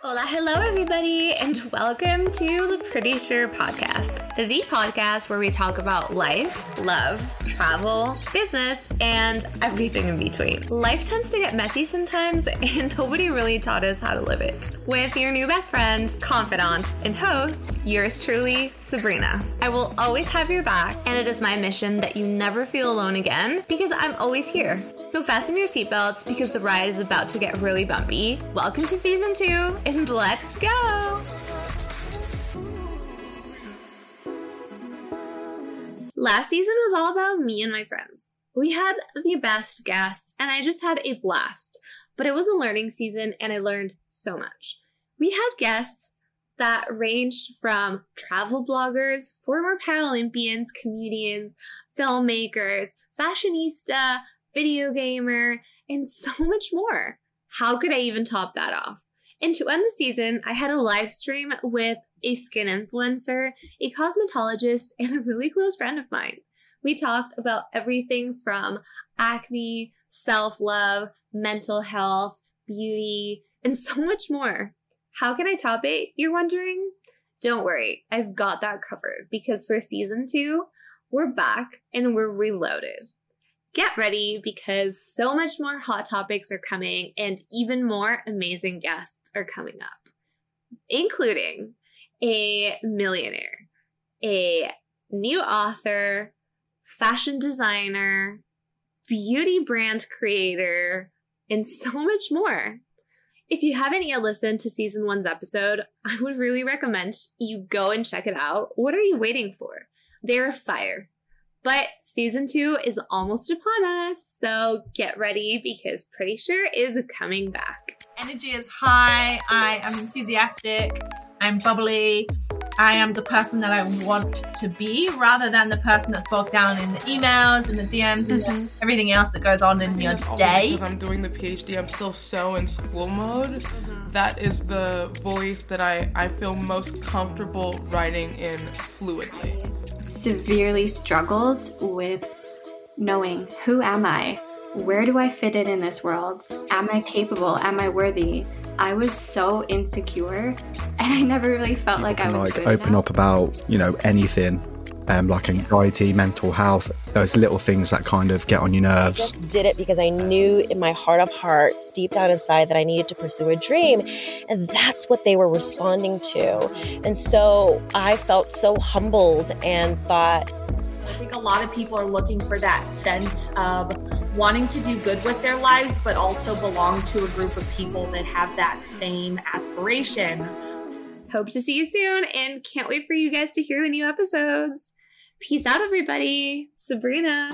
Hola, hello, everybody, and welcome to the Pretty Sure Podcast, the podcast where we talk about life, love, travel, business, and everything in between. Life tends to get messy sometimes, and nobody really taught us how to live it. With your new best friend, confidant, and host, yours truly, Sabrina. I will always have your back, and it is my mission that you never feel alone again because I'm always here. So fasten your seatbelts because the ride is about to get really bumpy. Welcome to season two and let's go! Last season was all about me and my friends. We had the best guests, and I just had a blast. But it was a learning season, and I learned so much. We had guests that ranged from travel bloggers, former Paralympians, comedians, filmmakers, fashionista, video gamer, and so much more. How could I even top that off? And to end the season, I had a live stream with a skin influencer, a cosmetologist, and a really close friend of mine. We talked about everything from acne, self love, mental health, beauty, and so much more. How can I top it? You're wondering? Don't worry, I've got that covered because for season two, we're back and we're reloaded get ready because so much more hot topics are coming and even more amazing guests are coming up, including a millionaire, a new author, fashion designer, beauty brand creator, and so much more. If you haven't yet listened to season one's episode, I would really recommend you go and check it out. What are you waiting for? They're fire. But season two is almost upon us, so get ready because Pretty Sure is coming back. Energy is high. I am enthusiastic. I'm bubbly. I am the person that I want to be rather than the person that's bogged down in the emails and the DMs and mm-hmm. everything else that goes on in your day. Because I'm doing the PhD, I'm still so in school mode. Mm-hmm. That is the voice that I, I feel most comfortable writing in fluidly severely struggled with knowing who am I? Where do I fit in in this world? Am I capable? Am I worthy? I was so insecure and I never really felt like I was like open enough. up about, you know, anything um, like anxiety, mental health, those little things that kind of get on your nerves. I just did it because I knew in my heart of hearts, deep down inside, that I needed to pursue a dream. And that's what they were responding to. And so I felt so humbled and thought, I think a lot of people are looking for that sense of wanting to do good with their lives, but also belong to a group of people that have that same aspiration. Hope to see you soon and can't wait for you guys to hear the new episodes. Peace out, everybody. Sabrina.